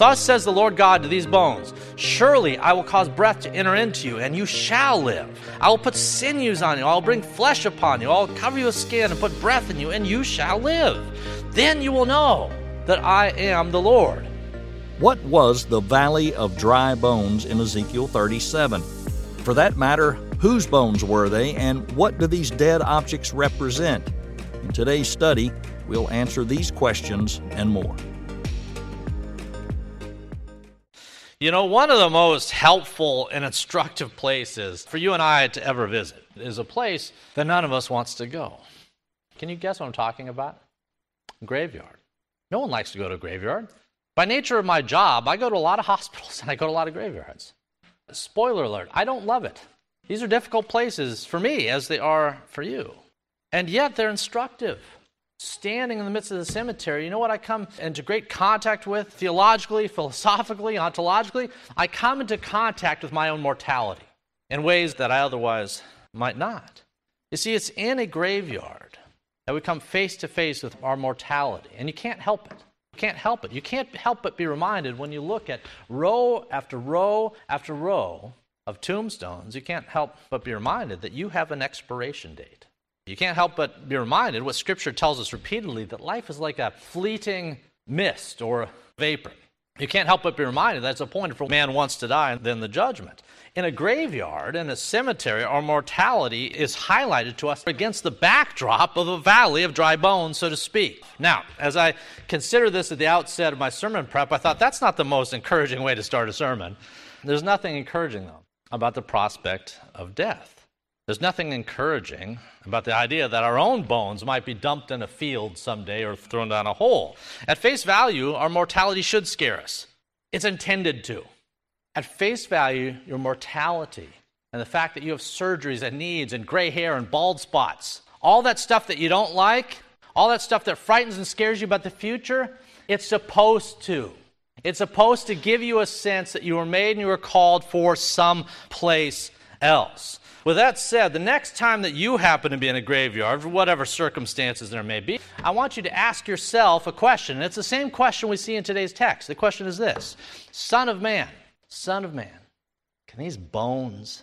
Thus says the Lord God to these bones Surely I will cause breath to enter into you, and you shall live. I will put sinews on you, I will bring flesh upon you, I will cover you with skin and put breath in you, and you shall live. Then you will know that I am the Lord. What was the valley of dry bones in Ezekiel 37? For that matter, whose bones were they, and what do these dead objects represent? In today's study, we'll answer these questions and more. You know, one of the most helpful and instructive places for you and I to ever visit is a place that none of us wants to go. Can you guess what I'm talking about? Graveyard. No one likes to go to a graveyard. By nature of my job, I go to a lot of hospitals and I go to a lot of graveyards. Spoiler alert, I don't love it. These are difficult places for me as they are for you. And yet they're instructive standing in the midst of the cemetery, you know what I come into great contact with theologically, philosophically, ontologically? I come into contact with my own mortality in ways that I otherwise might not. You see, it's in a graveyard that we come face to face with our mortality, and you can't help it. You can't help it. You can't help but be reminded when you look at row after row after row of tombstones, you can't help but be reminded that you have an expiration date. You can't help but be reminded what Scripture tells us repeatedly that life is like a fleeting mist or vapor. You can't help but be reminded that's appointed for man wants to die and then the judgment. In a graveyard, in a cemetery, our mortality is highlighted to us against the backdrop of a valley of dry bones, so to speak. Now, as I consider this at the outset of my sermon prep, I thought that's not the most encouraging way to start a sermon. There's nothing encouraging, though, about the prospect of death. There's nothing encouraging about the idea that our own bones might be dumped in a field someday or thrown down a hole. At face value, our mortality should scare us. It's intended to. At face value, your mortality and the fact that you have surgeries and needs and gray hair and bald spots, all that stuff that you don't like, all that stuff that frightens and scares you about the future, it's supposed to. It's supposed to give you a sense that you were made and you were called for some place else. With that said, the next time that you happen to be in a graveyard, for whatever circumstances there may be, I want you to ask yourself a question. And it's the same question we see in today's text. The question is this Son of man, Son of man, can these bones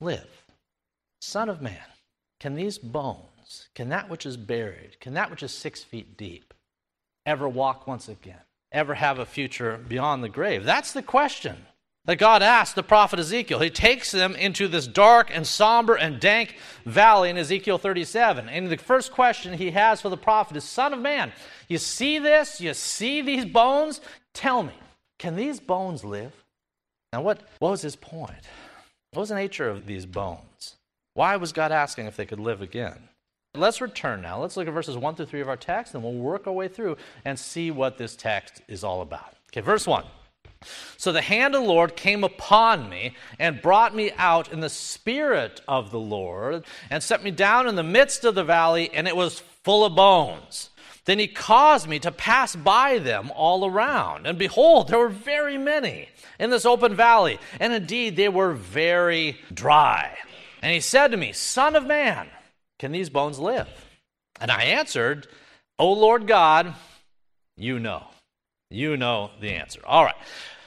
live? Son of man, can these bones, can that which is buried, can that which is six feet deep, ever walk once again? Ever have a future beyond the grave? That's the question that God asked the prophet Ezekiel. He takes them into this dark and somber and dank valley in Ezekiel 37. And the first question he has for the prophet is Son of man, you see this? You see these bones? Tell me, can these bones live? Now, what, what was his point? What was the nature of these bones? Why was God asking if they could live again? Let's return now. Let's look at verses 1 through 3 of our text, and we'll work our way through and see what this text is all about. Okay, verse 1. So the hand of the Lord came upon me and brought me out in the spirit of the Lord and set me down in the midst of the valley, and it was full of bones. Then he caused me to pass by them all around. And behold, there were very many in this open valley, and indeed they were very dry. And he said to me, Son of man, can these bones live? And I answered, O Lord God, you know. You know the answer. All right.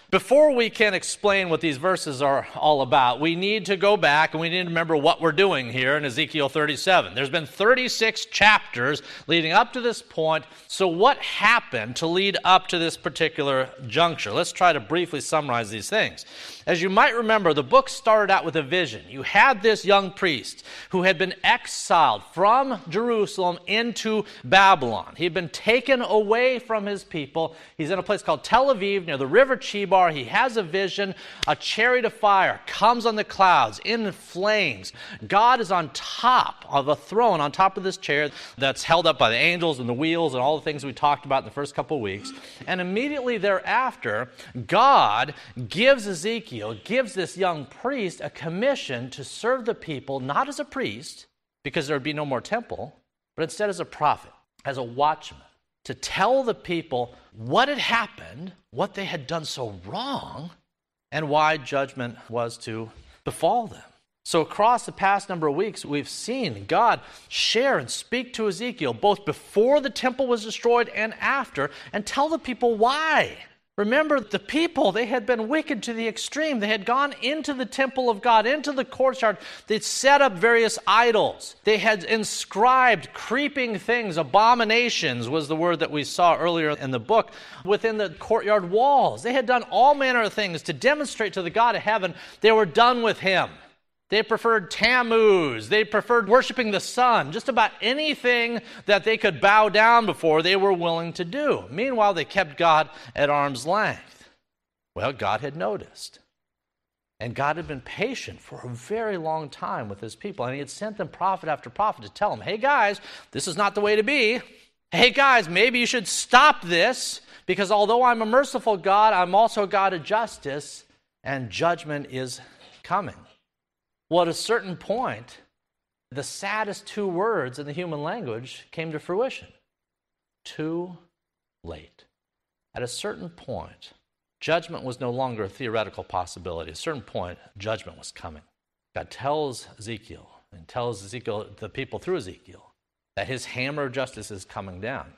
Before we can explain what these verses are all about, we need to go back and we need to remember what we're doing here in Ezekiel 37. There's been 36 chapters leading up to this point. So, what happened to lead up to this particular juncture? Let's try to briefly summarize these things. As you might remember, the book started out with a vision. You had this young priest who had been exiled from Jerusalem into Babylon. He had been taken away from his people. He's in a place called Tel Aviv near the river Chebar. He has a vision. A chariot of fire comes on the clouds in flames. God is on top of a throne, on top of this chariot that's held up by the angels and the wheels and all the things we talked about in the first couple of weeks. And immediately thereafter, God gives Ezekiel Ezekiel gives this young priest a commission to serve the people not as a priest, because there would be no more temple, but instead as a prophet, as a watchman, to tell the people what had happened, what they had done so wrong, and why judgment was to befall them. So, across the past number of weeks, we've seen God share and speak to Ezekiel both before the temple was destroyed and after, and tell the people why Remember, the people, they had been wicked to the extreme. They had gone into the temple of God, into the courtyard. They'd set up various idols. They had inscribed creeping things, abominations was the word that we saw earlier in the book, within the courtyard walls. They had done all manner of things to demonstrate to the God of heaven they were done with Him. They preferred Tammuz. They preferred worshiping the sun. Just about anything that they could bow down before, they were willing to do. Meanwhile, they kept God at arm's length. Well, God had noticed. And God had been patient for a very long time with his people. And he had sent them prophet after prophet to tell them, hey, guys, this is not the way to be. Hey, guys, maybe you should stop this because although I'm a merciful God, I'm also a God of justice, and judgment is coming. Well, at a certain point, the saddest two words in the human language came to fruition too late. At a certain point, judgment was no longer a theoretical possibility. At a certain point, judgment was coming. God tells Ezekiel and tells Ezekiel, the people through Ezekiel, that his hammer of justice is coming down.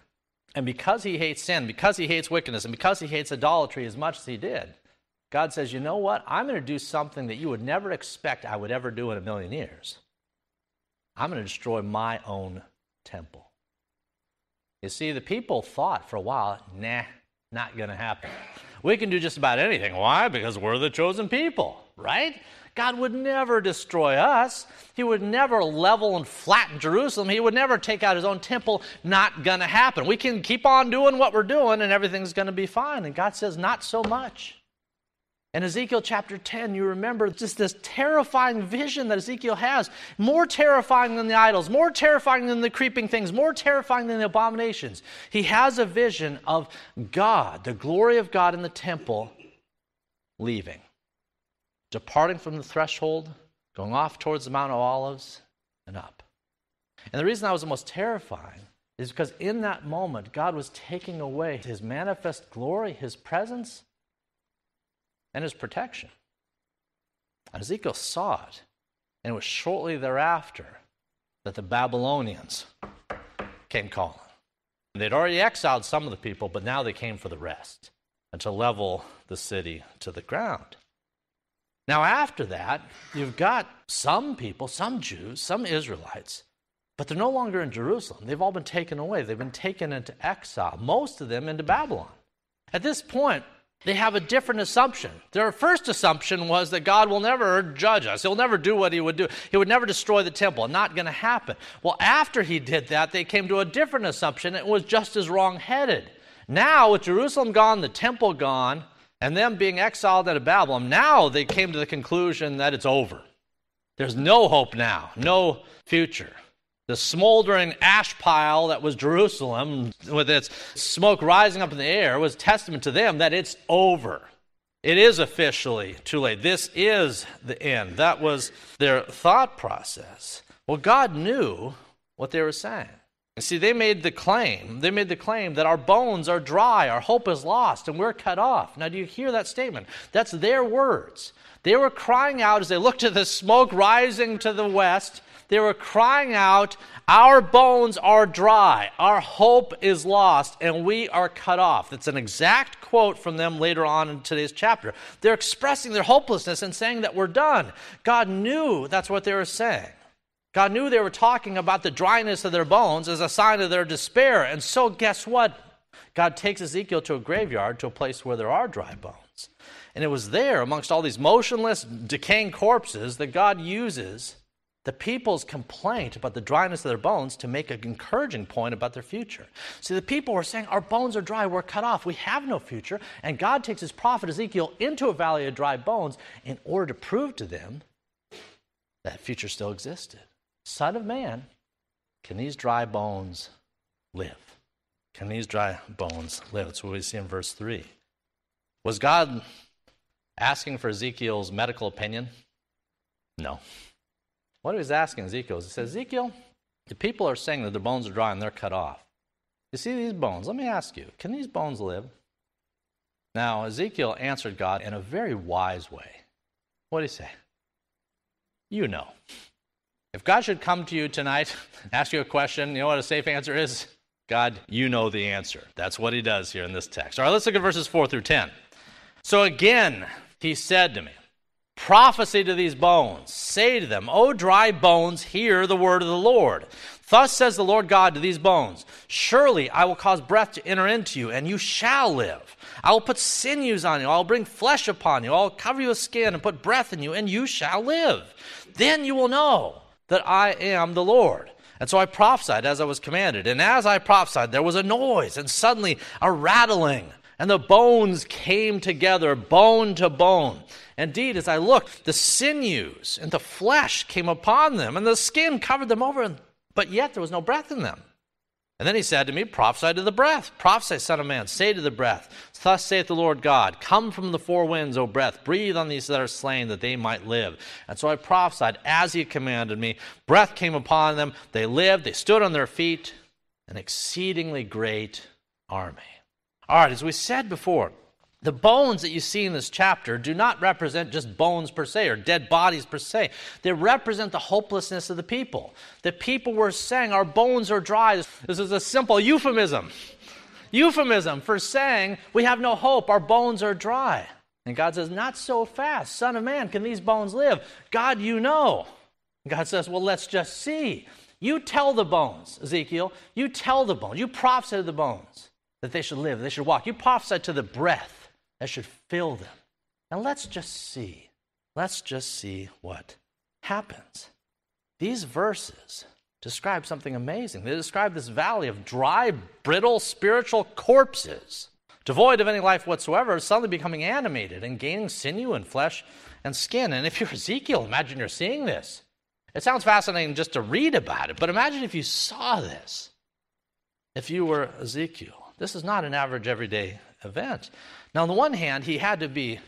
And because he hates sin, because he hates wickedness, and because he hates idolatry as much as he did, God says, you know what? I'm going to do something that you would never expect I would ever do in a million years. I'm going to destroy my own temple. You see, the people thought for a while, nah, not going to happen. We can do just about anything. Why? Because we're the chosen people, right? God would never destroy us. He would never level and flatten Jerusalem. He would never take out his own temple. Not going to happen. We can keep on doing what we're doing and everything's going to be fine. And God says, not so much. In Ezekiel chapter 10, you remember just this terrifying vision that Ezekiel has. More terrifying than the idols, more terrifying than the creeping things, more terrifying than the abominations. He has a vision of God, the glory of God in the temple, leaving, departing from the threshold, going off towards the Mount of Olives, and up. And the reason that was the most terrifying is because in that moment, God was taking away his manifest glory, his presence and his protection. And Ezekiel saw it, and it was shortly thereafter that the Babylonians came calling. They'd already exiled some of the people, but now they came for the rest and to level the city to the ground. Now, after that, you've got some people, some Jews, some Israelites, but they're no longer in Jerusalem. They've all been taken away. They've been taken into exile, most of them into Babylon. At this point, they have a different assumption. Their first assumption was that God will never judge us. He'll never do what he would do. He would never destroy the temple. Not going to happen. Well, after he did that, they came to a different assumption. It was just as wrong headed. Now, with Jerusalem gone, the temple gone, and them being exiled out of Babylon, now they came to the conclusion that it's over. There's no hope now, no future the smoldering ash pile that was Jerusalem, with its smoke rising up in the air, was testament to them that it's over. It is officially too late. This is the end. That was their thought process. Well, God knew what they were saying. See, they made the claim, they made the claim that our bones are dry, our hope is lost, and we're cut off. Now, do you hear that statement? That's their words. They were crying out as they looked at the smoke rising to the west they were crying out, Our bones are dry, our hope is lost, and we are cut off. That's an exact quote from them later on in today's chapter. They're expressing their hopelessness and saying that we're done. God knew that's what they were saying. God knew they were talking about the dryness of their bones as a sign of their despair. And so, guess what? God takes Ezekiel to a graveyard, to a place where there are dry bones. And it was there, amongst all these motionless, decaying corpses, that God uses the people's complaint about the dryness of their bones to make an encouraging point about their future. See, the people were saying, Our bones are dry, we're cut off, we have no future. And God takes his prophet Ezekiel into a valley of dry bones in order to prove to them that future still existed. Son of man, can these dry bones live? Can these dry bones live? That's what we see in verse 3. Was God asking for Ezekiel's medical opinion? No. What he was asking Ezekiel is he says, Ezekiel, the people are saying that their bones are dry and they're cut off. You see these bones? Let me ask you, can these bones live? Now, Ezekiel answered God in a very wise way. What did he say? You know. If God should come to you tonight, ask you a question, you know what a safe answer is? God, you know the answer. That's what he does here in this text. All right, let's look at verses 4 through 10. So again, he said to me, Prophecy to these bones. Say to them, O dry bones, hear the word of the Lord. Thus says the Lord God to these bones Surely I will cause breath to enter into you, and you shall live. I will put sinews on you, I will bring flesh upon you, I will cover you with skin and put breath in you, and you shall live. Then you will know that I am the Lord. And so I prophesied as I was commanded. And as I prophesied, there was a noise, and suddenly a rattling, and the bones came together, bone to bone. Indeed, as I looked, the sinews and the flesh came upon them, and the skin covered them over, but yet there was no breath in them. And then he said to me, Prophesy to the breath. Prophesy, Son of Man. Say to the breath, Thus saith the Lord God, Come from the four winds, O breath. Breathe on these that are slain, that they might live. And so I prophesied as he commanded me. Breath came upon them. They lived. They stood on their feet. An exceedingly great army. All right, as we said before, the bones that you see in this chapter do not represent just bones per se or dead bodies per se. They represent the hopelessness of the people. The people were saying, Our bones are dry. This is a simple euphemism. Euphemism for saying, We have no hope. Our bones are dry. And God says, Not so fast. Son of man, can these bones live? God, you know. God says, Well, let's just see. You tell the bones, Ezekiel. You tell the bones. You prophesy to the bones that they should live, they should walk. You prophesy to the breath that should fill them. Now let's just see. Let's just see what happens. These verses describe something amazing. They describe this valley of dry, brittle spiritual corpses, devoid of any life whatsoever, suddenly becoming animated and gaining sinew and flesh and skin. And if you're Ezekiel, imagine you're seeing this. It sounds fascinating just to read about it, but imagine if you saw this. If you were Ezekiel, this is not an average everyday event. Now, on the one hand, he had to be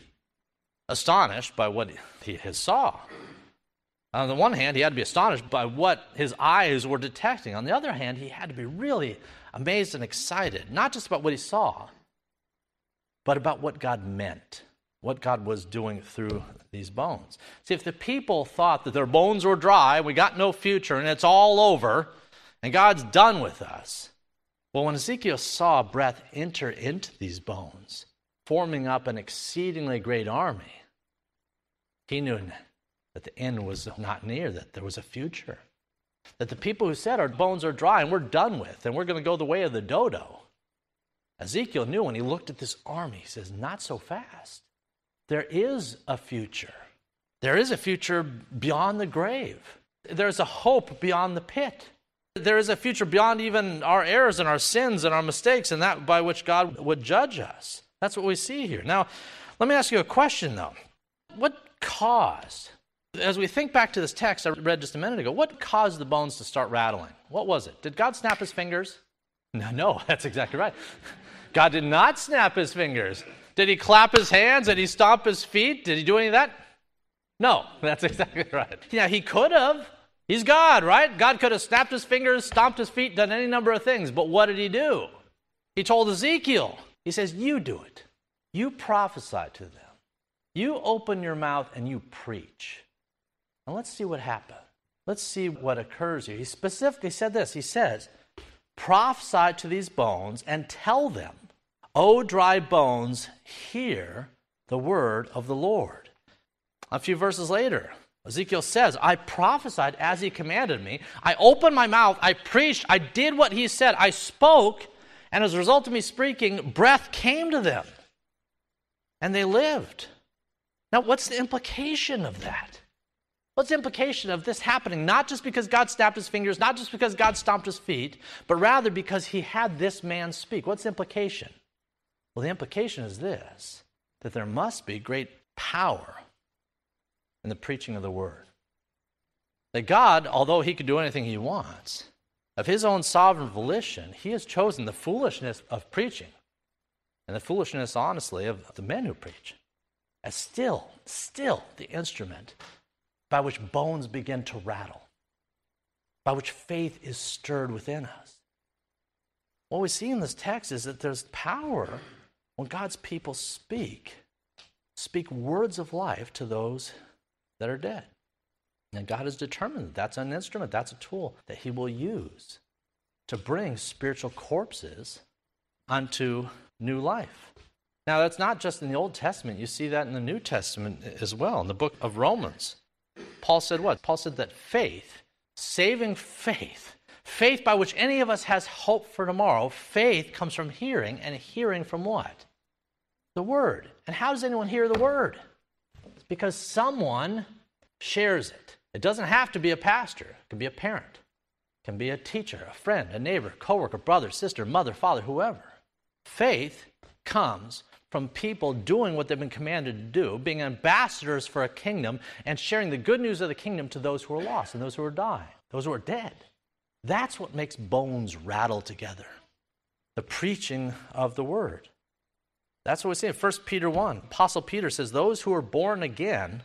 astonished by what he saw. On the one hand, he had to be astonished by what his eyes were detecting. On the other hand, he had to be really amazed and excited, not just about what he saw, but about what God meant, what God was doing through these bones. See, if the people thought that their bones were dry, we got no future, and it's all over, and God's done with us, well, when Ezekiel saw breath enter into these bones, forming up an exceedingly great army, he knew that the end was not near, that there was a future. That the people who said our bones are dry and we're done with, and we're going to go the way of the dodo. Ezekiel knew when he looked at this army, he says, Not so fast. There is a future. There is a future beyond the grave. There's a hope beyond the pit. There is a future beyond even our errors and our sins and our mistakes, and that by which God would judge us. That's what we see here. Now, let me ask you a question, though. What caused, as we think back to this text I read just a minute ago, what caused the bones to start rattling? What was it? Did God snap his fingers? No, no, that's exactly right. God did not snap his fingers. Did he clap his hands? Did he stomp his feet? Did he do any of that? No, that's exactly right. Yeah, he could have. He's God, right? God could have snapped his fingers, stomped his feet, done any number of things. But what did he do? He told Ezekiel, he says, You do it. You prophesy to them. You open your mouth and you preach. And let's see what happens. Let's see what occurs here. He specifically said this He says, Prophesy to these bones and tell them, O dry bones, hear the word of the Lord. A few verses later, Ezekiel says, I prophesied as he commanded me. I opened my mouth. I preached. I did what he said. I spoke. And as a result of me speaking, breath came to them and they lived. Now, what's the implication of that? What's the implication of this happening? Not just because God snapped his fingers, not just because God stomped his feet, but rather because he had this man speak. What's the implication? Well, the implication is this that there must be great power in the preaching of the word. That God, although he can do anything he wants, of his own sovereign volition, he has chosen the foolishness of preaching and the foolishness, honestly, of the men who preach as still, still the instrument by which bones begin to rattle, by which faith is stirred within us. What we see in this text is that there's power when God's people speak, speak words of life to those that are dead. And God has determined that that's an instrument, that's a tool that He will use to bring spiritual corpses unto new life. Now, that's not just in the Old Testament. You see that in the New Testament as well, in the book of Romans. Paul said what? Paul said that faith, saving faith, faith by which any of us has hope for tomorrow, faith comes from hearing, and hearing from what? The Word. And how does anyone hear the Word? Because someone shares it. It doesn't have to be a pastor, it can be a parent, it can be a teacher, a friend, a neighbor, coworker, brother, sister, mother, father, whoever. Faith comes from people doing what they've been commanded to do, being ambassadors for a kingdom, and sharing the good news of the kingdom to those who are lost and those who are dying, those who are dead. That's what makes bones rattle together. The preaching of the word. That's what we see in 1 Peter 1. Apostle Peter says, Those who are born again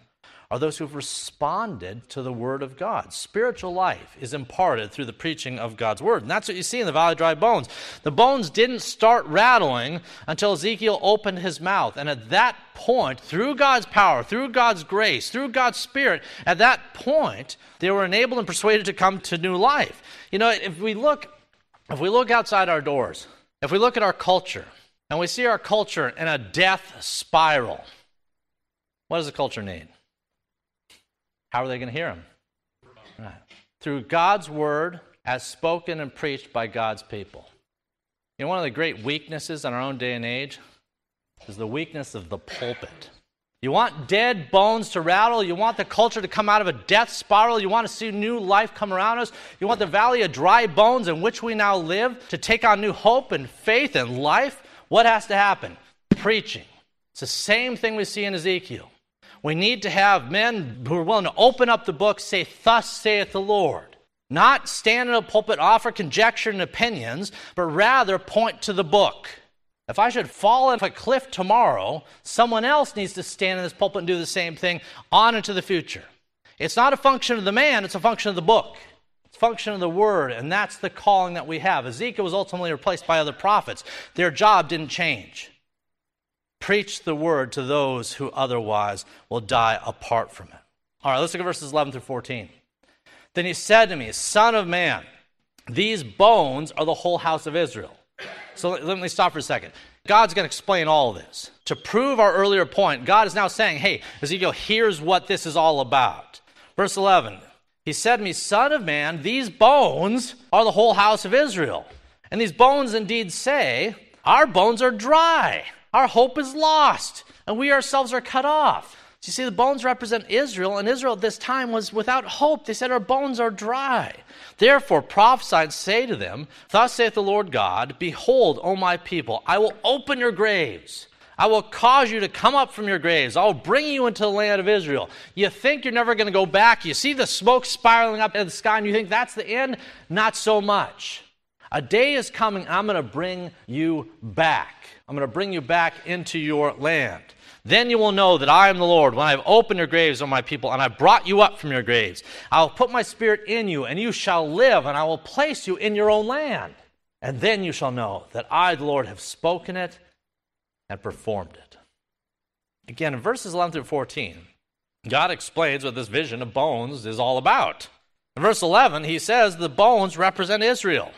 are those who've responded to the Word of God. Spiritual life is imparted through the preaching of God's Word. And that's what you see in the Valley of Dry Bones. The bones didn't start rattling until Ezekiel opened his mouth. And at that point, through God's power, through God's grace, through God's Spirit, at that point, they were enabled and persuaded to come to new life. You know, if we look, if we look outside our doors, if we look at our culture, and we see our culture in a death spiral, what does the culture need? How are they going to hear him? Right. Through God's word as spoken and preached by God's people. You know, one of the great weaknesses in our own day and age is the weakness of the pulpit. You want dead bones to rattle. You want the culture to come out of a death spiral. You want to see new life come around us. You want the valley of dry bones in which we now live to take on new hope and faith and life. What has to happen? Preaching. It's the same thing we see in Ezekiel. We need to have men who are willing to open up the book, say, Thus saith the Lord. Not stand in a pulpit, offer conjecture and opinions, but rather point to the book. If I should fall off a cliff tomorrow, someone else needs to stand in this pulpit and do the same thing on into the future. It's not a function of the man, it's a function of the book. Function of the word, and that's the calling that we have. Ezekiel was ultimately replaced by other prophets. Their job didn't change. Preach the word to those who otherwise will die apart from it. All right, let's look at verses 11 through 14. Then he said to me, Son of man, these bones are the whole house of Israel. So let me stop for a second. God's going to explain all this. To prove our earlier point, God is now saying, Hey, Ezekiel, here's what this is all about. Verse 11 He said to me, Son of man, these bones are the whole house of Israel. And these bones indeed say, Our bones are dry. Our hope is lost, and we ourselves are cut off. So you see, the bones represent Israel, and Israel at this time was without hope. They said, Our bones are dry. Therefore, prophesy and say to them, Thus saith the Lord God, Behold, O my people, I will open your graves. I will cause you to come up from your graves. I'll bring you into the land of Israel. You think you're never going to go back. You see the smoke spiraling up in the sky, and you think that's the end? Not so much. A day is coming, I'm going to bring you back. I'm going to bring you back into your land. Then you will know that I am the Lord when I have opened your graves, O my people, and I brought you up from your graves. I will put my spirit in you, and you shall live, and I will place you in your own land. And then you shall know that I, the Lord, have spoken it and performed it. Again, in verses 11 through 14, God explains what this vision of bones is all about. In verse 11, he says the bones represent Israel.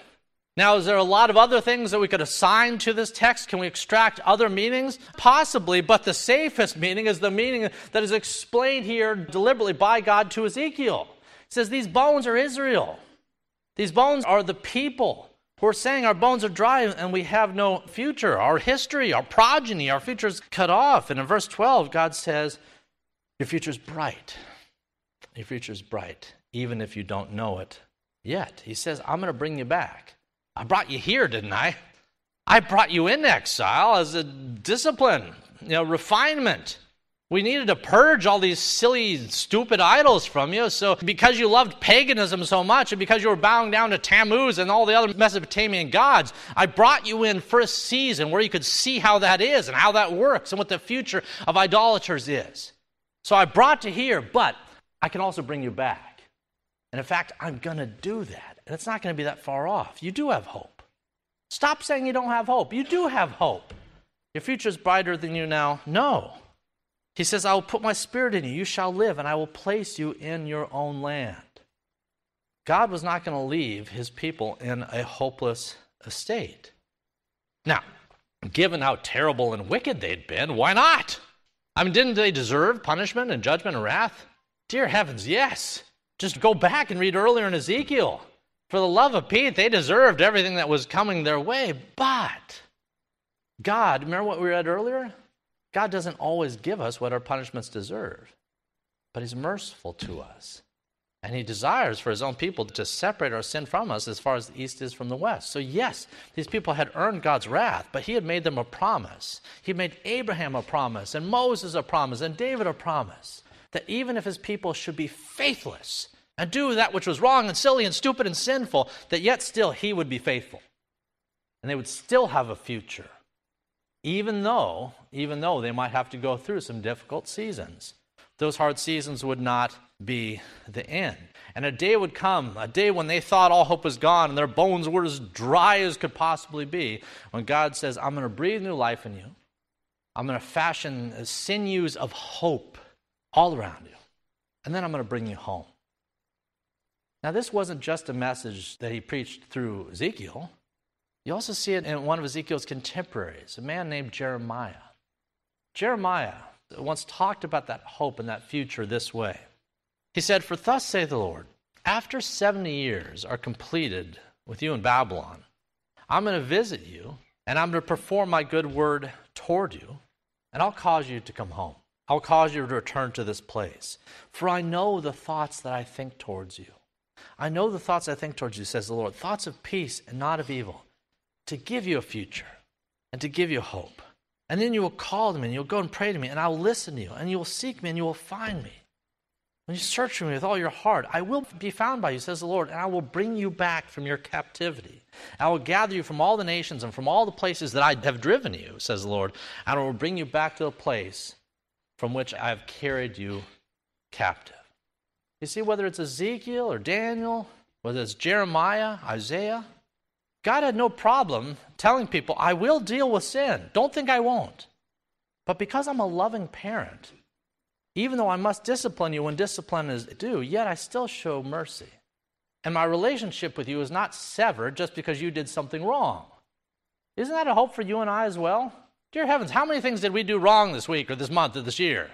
Now, is there a lot of other things that we could assign to this text? Can we extract other meanings? Possibly, but the safest meaning is the meaning that is explained here deliberately by God to Ezekiel. It says, These bones are Israel. These bones are the people who are saying our bones are dry and we have no future. Our history, our progeny, our future is cut off. And in verse 12, God says, Your future is bright. Your future is bright, even if you don't know it yet. He says, I'm going to bring you back. I brought you here, didn't I? I brought you in exile as a discipline, you know, refinement. We needed to purge all these silly, stupid idols from you. So, because you loved paganism so much and because you were bowing down to Tammuz and all the other Mesopotamian gods, I brought you in for a season where you could see how that is and how that works and what the future of idolaters is. So, I brought you here, but I can also bring you back. And in fact, I'm going to do that. And it's not going to be that far off. You do have hope. Stop saying you don't have hope. You do have hope. Your future is brighter than you now know. He says, I will put my spirit in you. You shall live, and I will place you in your own land. God was not going to leave his people in a hopeless estate. Now, given how terrible and wicked they'd been, why not? I mean, didn't they deserve punishment and judgment and wrath? Dear heavens, yes. Just go back and read earlier in Ezekiel. For the love of Pete, they deserved everything that was coming their way. But God, remember what we read earlier? God doesn't always give us what our punishments deserve, but He's merciful to us. And he desires for his own people to separate our sin from us as far as the east is from the west. So, yes, these people had earned God's wrath, but he had made them a promise. He made Abraham a promise, and Moses a promise, and David a promise that even if his people should be faithless and do that which was wrong and silly and stupid and sinful, that yet still he would be faithful. And they would still have a future, even though, even though they might have to go through some difficult seasons. Those hard seasons would not be the end. And a day would come, a day when they thought all hope was gone and their bones were as dry as could possibly be, when God says, I'm going to breathe new life in you. I'm going to fashion sinews of hope all around you. And then I'm going to bring you home. Now, this wasn't just a message that he preached through Ezekiel. You also see it in one of Ezekiel's contemporaries, a man named Jeremiah. Jeremiah once talked about that hope and that future this way. He said, For thus saith the Lord, after 70 years are completed with you in Babylon, I'm going to visit you and I'm going to perform my good word toward you, and I'll cause you to come home. I'll cause you to return to this place. For I know the thoughts that I think towards you. I know the thoughts I think towards you, says the Lord thoughts of peace and not of evil, to give you a future and to give you hope. And then you will call to me and you'll go and pray to me, and I will listen to you, and you will seek me and you will find me. When you search for me with all your heart, I will be found by you, says the Lord, and I will bring you back from your captivity. I will gather you from all the nations and from all the places that I have driven you, says the Lord, and I will bring you back to the place from which I have carried you captive. You see, whether it's Ezekiel or Daniel, whether it's Jeremiah, Isaiah, God had no problem telling people, I will deal with sin. Don't think I won't. But because I'm a loving parent, even though I must discipline you when discipline is due, yet I still show mercy. And my relationship with you is not severed just because you did something wrong. Isn't that a hope for you and I as well? Dear heavens, how many things did we do wrong this week or this month or this year?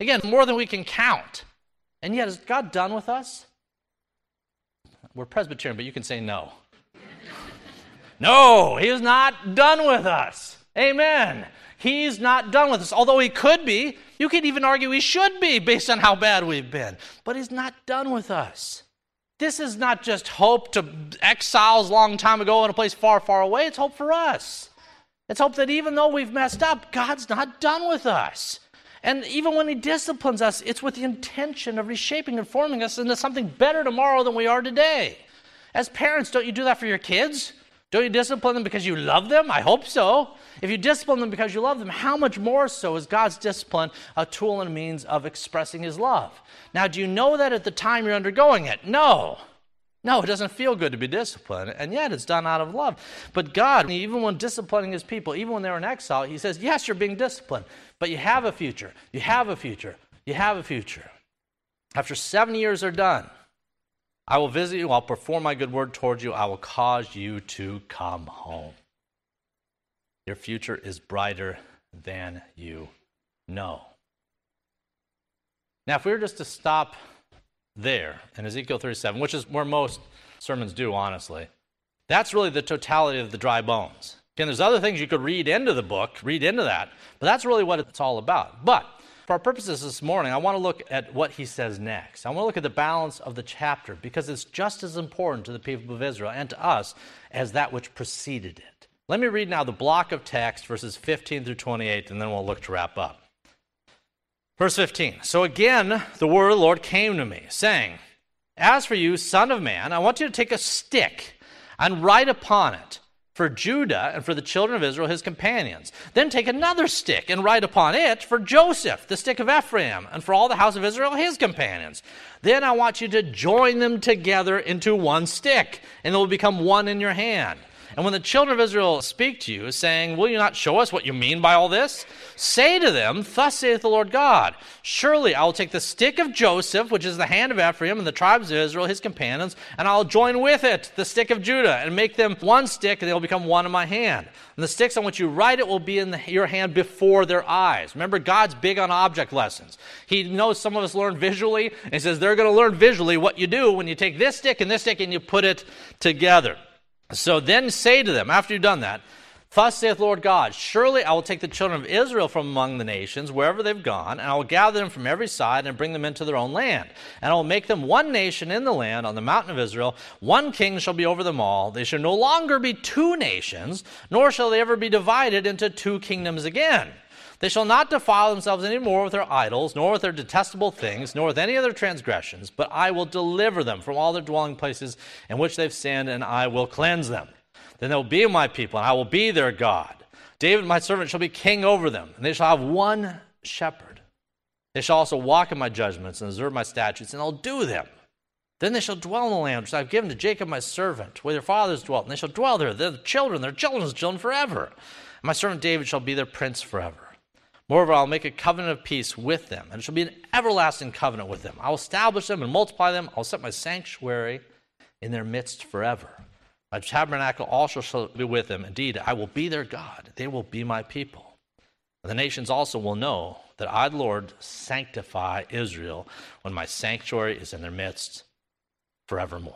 Again, more than we can count. And yet, is God done with us? We're Presbyterian, but you can say no. No, He is not done with us. Amen. He's not done with us, although He could be. You could even argue he should be based on how bad we've been. But he's not done with us. This is not just hope to exiles long time ago in a place far, far away. It's hope for us. It's hope that even though we've messed up, God's not done with us. And even when He disciplines us, it's with the intention of reshaping and forming us into something better tomorrow than we are today. As parents, don't you do that for your kids? Don't you discipline them because you love them? I hope so. If you discipline them because you love them, how much more so is God's discipline a tool and a means of expressing His love? Now, do you know that at the time you're undergoing it? No. No, it doesn't feel good to be disciplined, and yet it's done out of love. But God, even when disciplining His people, even when they're in exile, He says, Yes, you're being disciplined, but you have a future. You have a future. You have a future. After seven years are done, I will visit you, I'll perform my good word towards you, I will cause you to come home. Your future is brighter than you know. Now, if we were just to stop there in Ezekiel 37, which is where most sermons do, honestly, that's really the totality of the dry bones. Again, there's other things you could read into the book, read into that, but that's really what it's all about. But for our purposes this morning, I want to look at what he says next. I want to look at the balance of the chapter because it's just as important to the people of Israel and to us as that which preceded it. Let me read now the block of text, verses 15 through 28, and then we'll look to wrap up. Verse 15 So again, the word of the Lord came to me, saying, As for you, son of man, I want you to take a stick and write upon it for Judah and for the children of Israel, his companions. Then take another stick and write upon it for Joseph, the stick of Ephraim, and for all the house of Israel, his companions. Then I want you to join them together into one stick, and they will become one in your hand. And when the children of Israel speak to you, saying, Will you not show us what you mean by all this? Say to them, Thus saith the Lord God Surely I will take the stick of Joseph, which is the hand of Ephraim, and the tribes of Israel, his companions, and I'll join with it the stick of Judah, and make them one stick, and they will become one in my hand. And the sticks on which you write it will be in the, your hand before their eyes. Remember, God's big on object lessons. He knows some of us learn visually, and says they're going to learn visually what you do when you take this stick and this stick and you put it together. So then say to them, after you've done that, Thus saith Lord God, Surely I will take the children of Israel from among the nations, wherever they've gone, and I will gather them from every side and bring them into their own land. And I will make them one nation in the land, on the mountain of Israel. One king shall be over them all. They shall no longer be two nations, nor shall they ever be divided into two kingdoms again. They shall not defile themselves any more with their idols, nor with their detestable things, nor with any other transgressions, but I will deliver them from all their dwelling places in which they've sinned, and I will cleanse them. Then they will be my people, and I will be their God. David, my servant, shall be king over them, and they shall have one shepherd. They shall also walk in my judgments and observe my statutes, and I'll do them. Then they shall dwell in the land which I have given to Jacob my servant, where their fathers dwelt, and they shall dwell there, their children, their children's children forever. My servant David shall be their prince forever. Moreover, I'll make a covenant of peace with them, and it shall be an everlasting covenant with them. I will establish them and multiply them. I'll set my sanctuary in their midst forever. My tabernacle also shall be with them. Indeed, I will be their God. They will be my people. And the nations also will know that I, the Lord, sanctify Israel when my sanctuary is in their midst forevermore.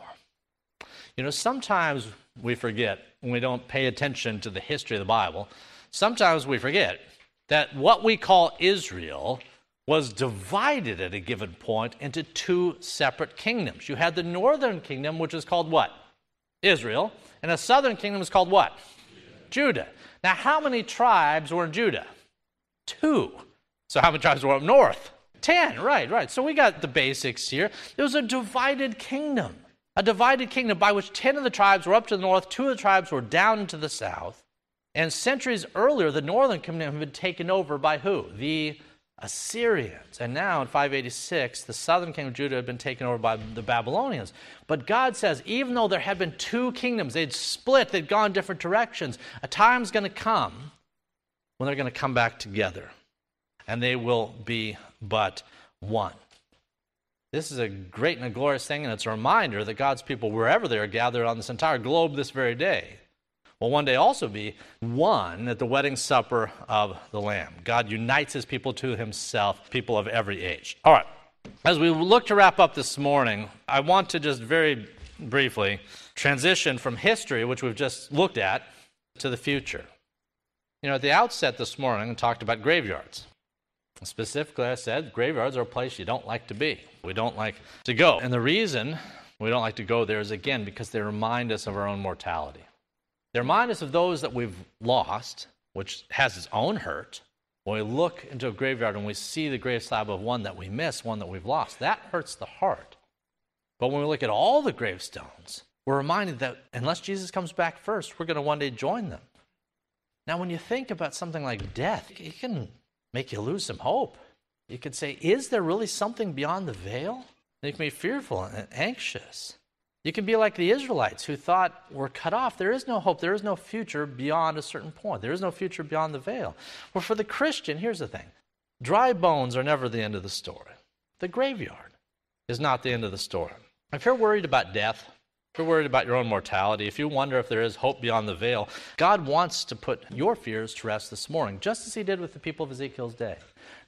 You know, sometimes we forget when we don't pay attention to the history of the Bible, sometimes we forget that what we call Israel was divided at a given point into two separate kingdoms. You had the northern kingdom, which is called what? Israel. And the southern kingdom is called what? Judah. Now, how many tribes were in Judah? Two. So, how many tribes were up north? Ten, right, right. So, we got the basics here. It was a divided kingdom. A divided kingdom by which ten of the tribes were up to the north, two of the tribes were down to the south. And centuries earlier, the northern kingdom had been taken over by who? The Assyrians. And now in 586, the southern kingdom of Judah had been taken over by the Babylonians. But God says, even though there had been two kingdoms, they'd split, they'd gone different directions, a time's going to come when they're going to come back together. And they will be but one. This is a great and a glorious thing, and it's a reminder that God's people, wherever they are gathered on this entire globe this very day, will one day also be one at the wedding supper of the Lamb. God unites his people to himself, people of every age. All right, as we look to wrap up this morning, I want to just very briefly transition from history, which we've just looked at, to the future. You know, at the outset this morning, I talked about graveyards. Specifically, I said graveyards are a place you don't like to be. We don't like to go. And the reason we don't like to go there is, again, because they remind us of our own mortality. They remind us of those that we've lost, which has its own hurt. When we look into a graveyard and we see the grave slab of one that we miss, one that we've lost, that hurts the heart. But when we look at all the gravestones, we're reminded that unless Jesus comes back first, we're going to one day join them. Now, when you think about something like death, it can make you lose some hope. You could say, Is there really something beyond the veil? Make me fearful and anxious. You can be like the Israelites who thought we're cut off. There is no hope. There is no future beyond a certain point. There is no future beyond the veil. Well, for the Christian, here's the thing dry bones are never the end of the story. The graveyard is not the end of the story. If you're worried about death, if you're worried about your own mortality, if you wonder if there is hope beyond the veil, God wants to put your fears to rest this morning, just as He did with the people of Ezekiel's day.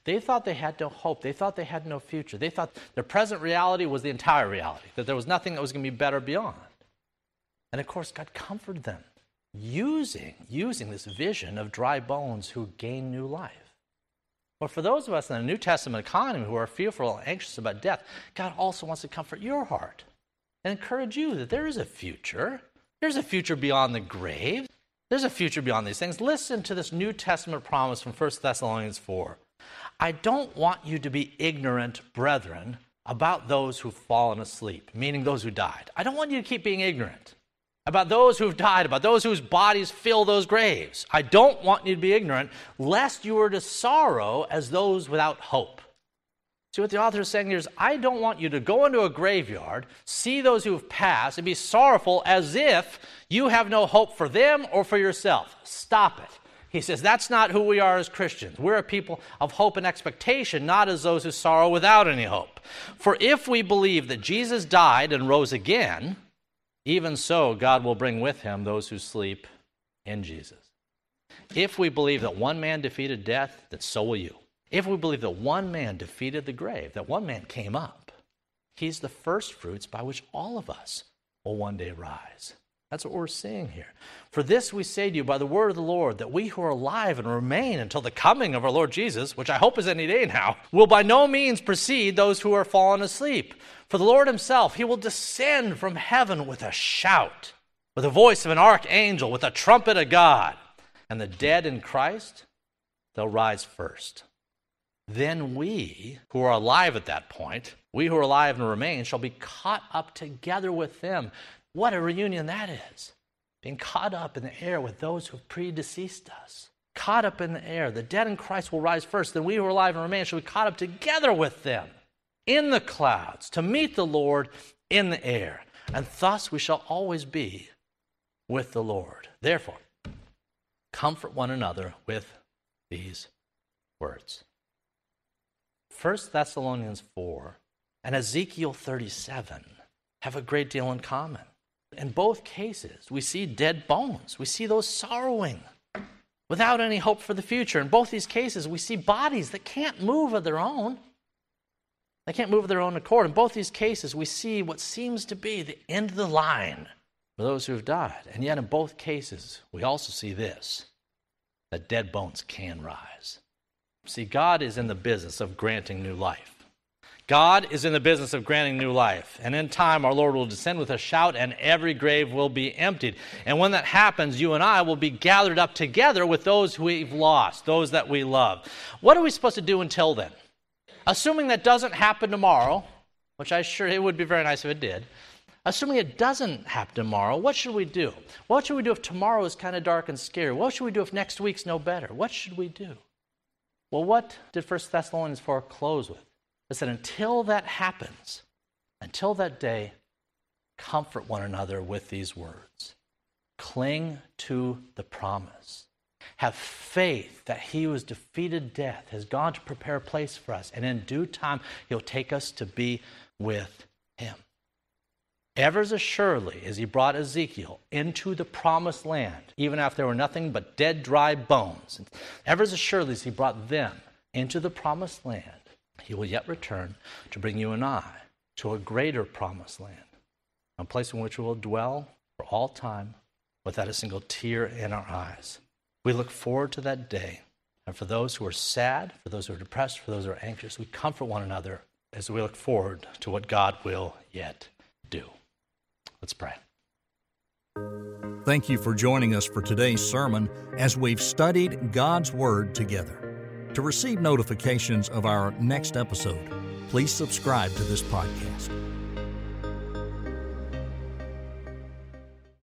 They thought they had no hope. They thought they had no future. They thought their present reality was the entire reality, that there was nothing that was going to be better beyond. And of course, God comforted them using, using this vision of dry bones who gain new life. But for those of us in the New Testament economy who are fearful and anxious about death, God also wants to comfort your heart and encourage you that there is a future. There's a future beyond the grave. There's a future beyond these things. Listen to this New Testament promise from 1 Thessalonians 4. I don't want you to be ignorant, brethren, about those who've fallen asleep, meaning those who died. I don't want you to keep being ignorant about those who've died, about those whose bodies fill those graves. I don't want you to be ignorant, lest you were to sorrow as those without hope. See, what the author is saying here is I don't want you to go into a graveyard, see those who have passed, and be sorrowful as if you have no hope for them or for yourself. Stop it. He says that's not who we are as Christians. We're a people of hope and expectation, not as those who sorrow without any hope. For if we believe that Jesus died and rose again, even so God will bring with him those who sleep in Jesus. If we believe that one man defeated death, then so will you. If we believe that one man defeated the grave, that one man came up, he's the first fruits by which all of us will one day rise. That's what we're seeing here. For this we say to you by the word of the Lord, that we who are alive and remain until the coming of our Lord Jesus, which I hope is any day now, will by no means precede those who are fallen asleep. For the Lord himself, he will descend from heaven with a shout, with the voice of an archangel, with a trumpet of God. And the dead in Christ, they'll rise first. Then we, who are alive at that point, we who are alive and remain, shall be caught up together with them. What a reunion that is! Being caught up in the air with those who have predeceased us. Caught up in the air. The dead in Christ will rise first. Then we who are alive and remain shall be caught up together with them in the clouds to meet the Lord in the air. And thus we shall always be with the Lord. Therefore, comfort one another with these words. 1 Thessalonians 4 and Ezekiel 37 have a great deal in common. In both cases, we see dead bones. We see those sorrowing without any hope for the future. In both these cases, we see bodies that can't move of their own. They can't move of their own accord. In both these cases, we see what seems to be the end of the line for those who have died. And yet, in both cases, we also see this that dead bones can rise. See, God is in the business of granting new life. God is in the business of granting new life. And in time, our Lord will descend with a shout, and every grave will be emptied. And when that happens, you and I will be gathered up together with those who we've lost, those that we love. What are we supposed to do until then? Assuming that doesn't happen tomorrow, which I sure it would be very nice if it did. Assuming it doesn't happen tomorrow, what should we do? What should we do if tomorrow is kind of dark and scary? What should we do if next week's no better? What should we do? Well, what did 1 Thessalonians 4 close with? It said, until that happens, until that day, comfort one another with these words. Cling to the promise. Have faith that he who has defeated death has gone to prepare a place for us, and in due time he'll take us to be with him. Ever as assuredly as he brought Ezekiel into the promised land, even after there were nothing but dead, dry bones, ever as assuredly as he brought them into the promised land, he will yet return to bring you and I to a greater promised land, a place in which we will dwell for all time without a single tear in our eyes. We look forward to that day. And for those who are sad, for those who are depressed, for those who are anxious, we comfort one another as we look forward to what God will yet do. Let's pray. Thank you for joining us for today's sermon as we've studied God's Word together. To receive notifications of our next episode, please subscribe to this podcast.